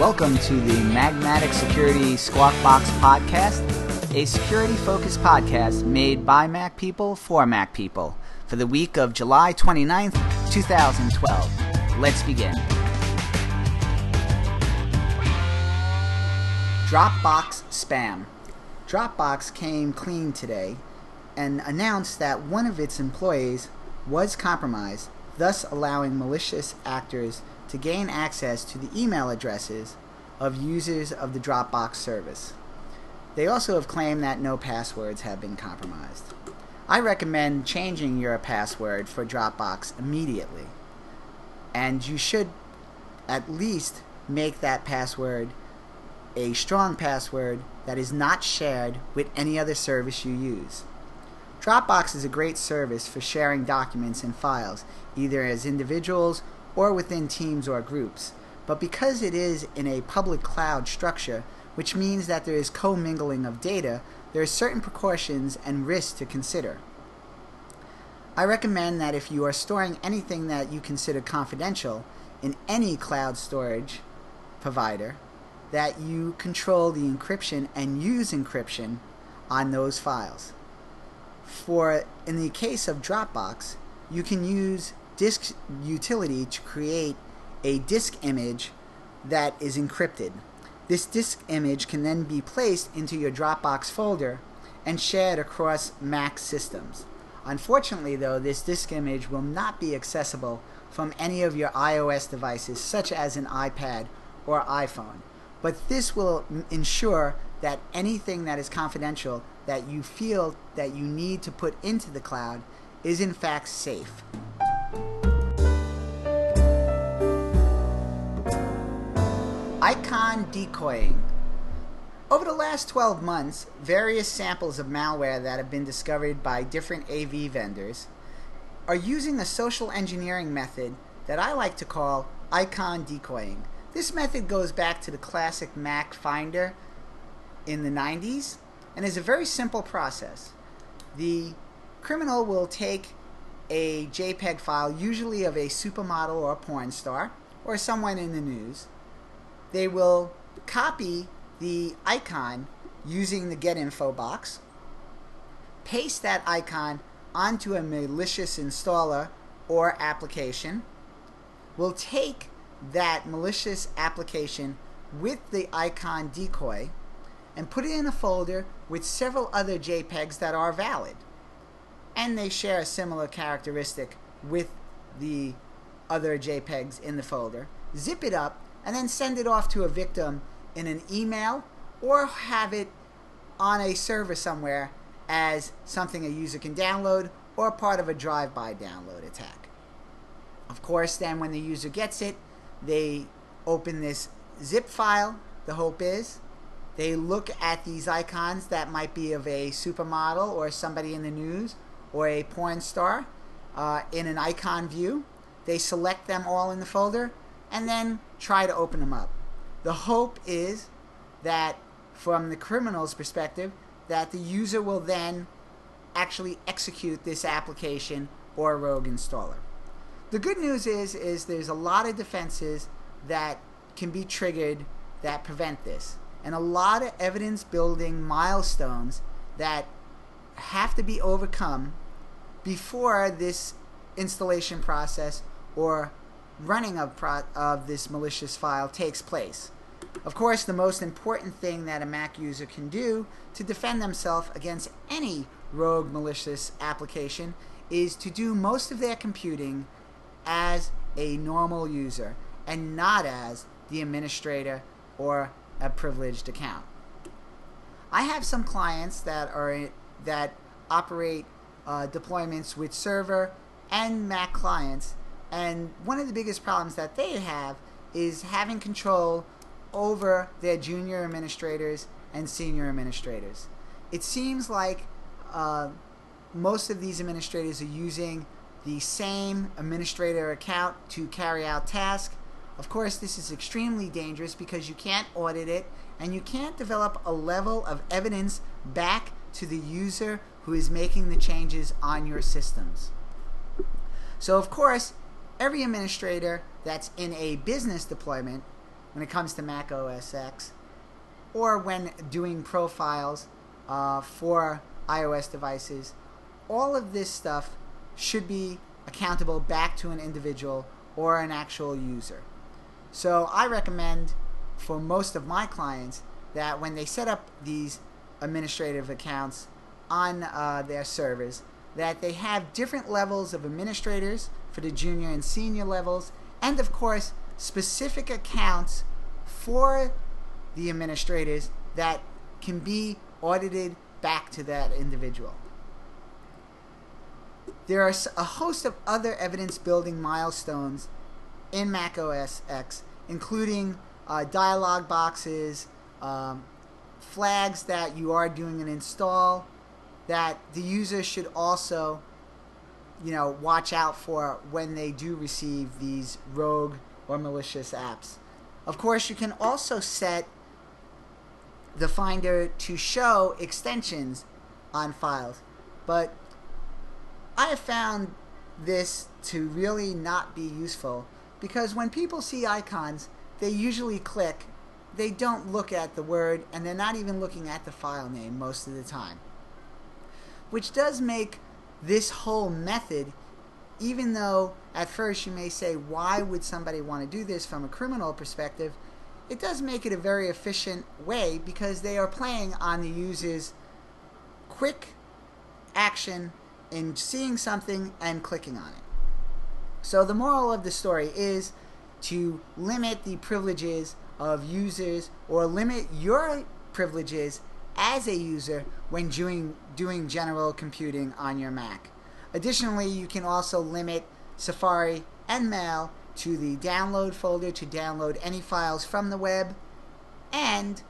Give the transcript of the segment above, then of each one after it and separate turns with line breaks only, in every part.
Welcome to the Magmatic Security Squawk Box Podcast, a security focused podcast made by Mac people for Mac people for the week of July 29th, 2012. Let's begin. Dropbox spam. Dropbox came clean today and announced that one of its employees was compromised, thus allowing malicious actors to gain access to the email addresses of users of the Dropbox service. They also have claimed that no passwords have been compromised. I recommend changing your password for Dropbox immediately. And you should at least make that password a strong password that is not shared with any other service you use. Dropbox is a great service for sharing documents and files, either as individuals or within teams or groups. But because it is in a public cloud structure, which means that there is commingling of data, there are certain precautions and risks to consider. I recommend that if you are storing anything that you consider confidential in any cloud storage provider, that you control the encryption and use encryption on those files. For in the case of Dropbox, you can use disk utility to create a disk image that is encrypted. This disk image can then be placed into your Dropbox folder and shared across Mac systems. Unfortunately, though, this disk image will not be accessible from any of your iOS devices, such as an iPad or iPhone. But this will ensure that anything that is confidential that you feel that you need to put into the cloud is in fact safe. Icon decoying. Over the last 12 months, various samples of malware that have been discovered by different AV vendors are using a social engineering method that I like to call icon decoying. This method goes back to the classic Mac Finder in the 90s and is a very simple process. The criminal will take a JPEG file, usually of a supermodel or a porn star, or someone in the news. They will copy the icon using the get info box, paste that icon onto a malicious installer or application, will take that malicious application with the icon decoy and put it in a folder with several other JPEGs that are valid and they share a similar characteristic with the other JPEGs in the folder. Zip it up and then send it off to a victim in an email or have it on a server somewhere as something a user can download or part of a drive-by download attack. Of course, then when the user gets it, they open this zip file. The hope is they look at these icons that might be of a supermodel or somebody in the news or a porn star uh, in an icon view. They select them all in the folder and then try to open them up. The hope is that from the criminal's perspective, that the user will then actually execute this application or rogue installer. The good news is is there's a lot of defenses that can be triggered that prevent this and a lot of evidence building milestones that have to be overcome before this installation process or running of, pro- of this malicious file takes place. Of course, the most important thing that a Mac user can do to defend themselves against any rogue malicious application is to do most of their computing as a normal user and not as the administrator or a privileged account. I have some clients that are that operate uh, deployments with server and Mac clients. And one of the biggest problems that they have is having control over their junior administrators and senior administrators. It seems like uh, most of these administrators are using the same administrator account to carry out tasks. Of course, this is extremely dangerous because you can't audit it and you can't develop a level of evidence back to the user who is making the changes on your systems. So, of course, every administrator that's in a business deployment when it comes to Mac OS X, or when doing profiles uh, for iOS devices. All of this stuff should be accountable back to an individual or an actual user. So I recommend for most of my clients that when they set up these administrative accounts on uh, their servers, that they have different levels of administrators for the junior and senior levels, and of course, specific accounts for the administrators that can be audited back to that individual. There are a host of other evidence building milestones in Mac OS X, including uh, dialog boxes, um, flags that you are doing an install, that the user should also, you know, watch out for when they do receive these rogue or malicious apps. Of course, you can also set the Finder to show extensions on files, but I have found this to really not be useful because when people see icons, they usually click. They don't look at the word and they're not even looking at the file name most of the time. Which does make this whole method, even though at first you may say, why would somebody want to do this from a criminal perspective? It does make it a very efficient way because they are playing on the user's quick action in seeing something and clicking on it. So the moral of the story is to limit the privileges of users or limit your privileges as a user when doing, doing general computing on your Mac. Additionally, you can also limit Safari and Mail to the download folder to download any files from the web and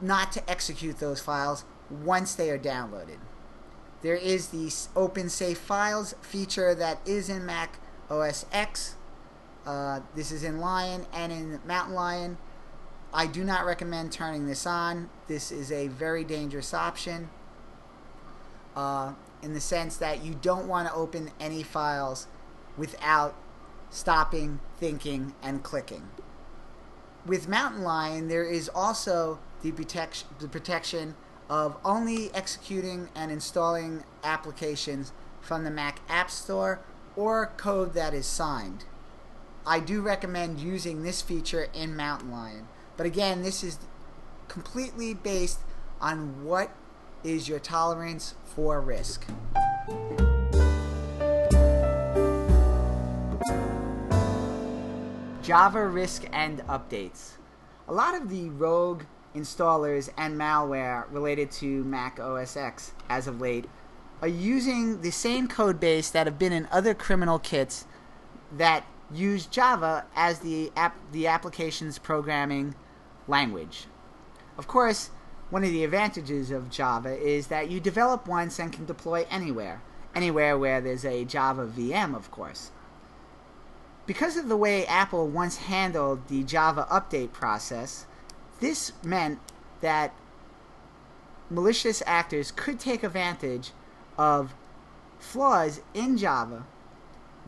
not to execute those files once they are downloaded. There is the Open Safe Files feature that is in Mac OS X. Uh, this is in Lion and in Mountain Lion. I do not recommend turning this on. This is a very dangerous option uh, in the sense that you don't want to open any files without stopping, thinking, and clicking. With Mountain Lion, there is also the protection, the protection of only executing and installing applications from the Mac App Store or code that is signed. I do recommend using this feature in Mountain Lion. But again, this is completely based on what is your tolerance for risk. Java risk and updates. A lot of the rogue installers and malware related to Mac OS X as of late are using the same code base that have been in other criminal kits that use Java as the app, the application's programming language. Of course, one of the advantages of Java is that you develop once and can deploy anywhere, anywhere where there's a Java VM, of course. Because of the way Apple once handled the Java update process, this meant that malicious actors could take advantage of flaws in Java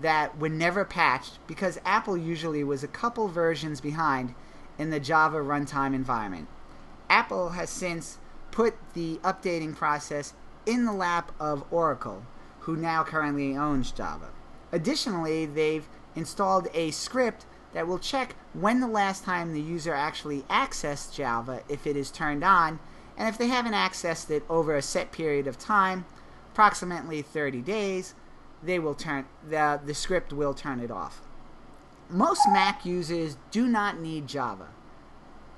that were never patched because Apple usually was a couple versions behind in the Java runtime environment. Apple has since put the updating process in the lap of Oracle, who now currently owns Java. Additionally, they've installed a script that will check when the last time the user actually accessed Java if it is turned on, and if they haven't accessed it over a set period of time, approximately 30 days, they will turn the the script will turn it off. Most Mac users do not need Java,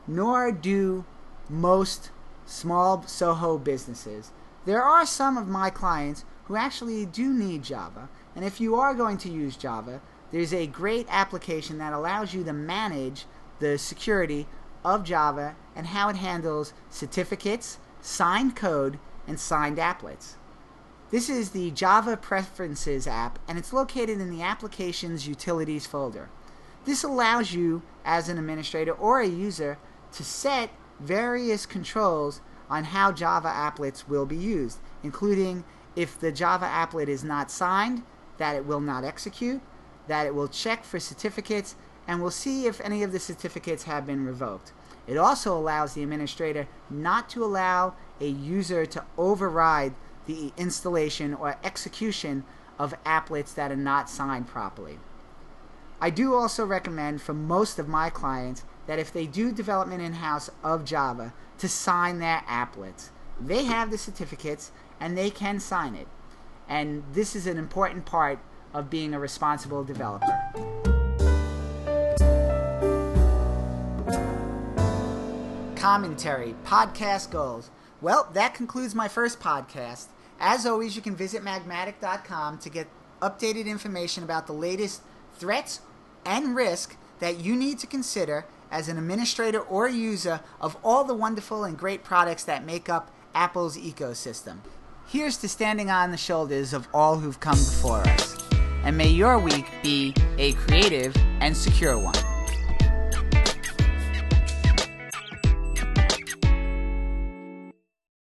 nor do most small Soho businesses. There are some of my clients who actually do need Java, and if you are going to use Java, there's a great application that allows you to manage the security of Java and how it handles certificates, signed code, and signed applets. This is the Java Preferences app, and it's located in the Applications Utilities folder. This allows you, as an administrator or a user, to set various controls on how Java applets will be used, including if the Java applet is not signed, that it will not execute, that it will check for certificates, and will see if any of the certificates have been revoked. It also allows the administrator not to allow a user to override the installation or execution of applets that are not signed properly. I do also recommend for most of my clients that if they do development in-house of Java to sign their applets. They have the certificates and they can sign it. And this is an important part of being a responsible developer. Commentary, podcast goals. Well, that concludes my first podcast. As always, you can visit magmatic.com to get updated information about the latest threats and risk that you need to consider as an administrator or user of all the wonderful and great products that make up Apple's ecosystem. Here's to standing on the shoulders of all who've come before us. And may your week be a creative and secure one.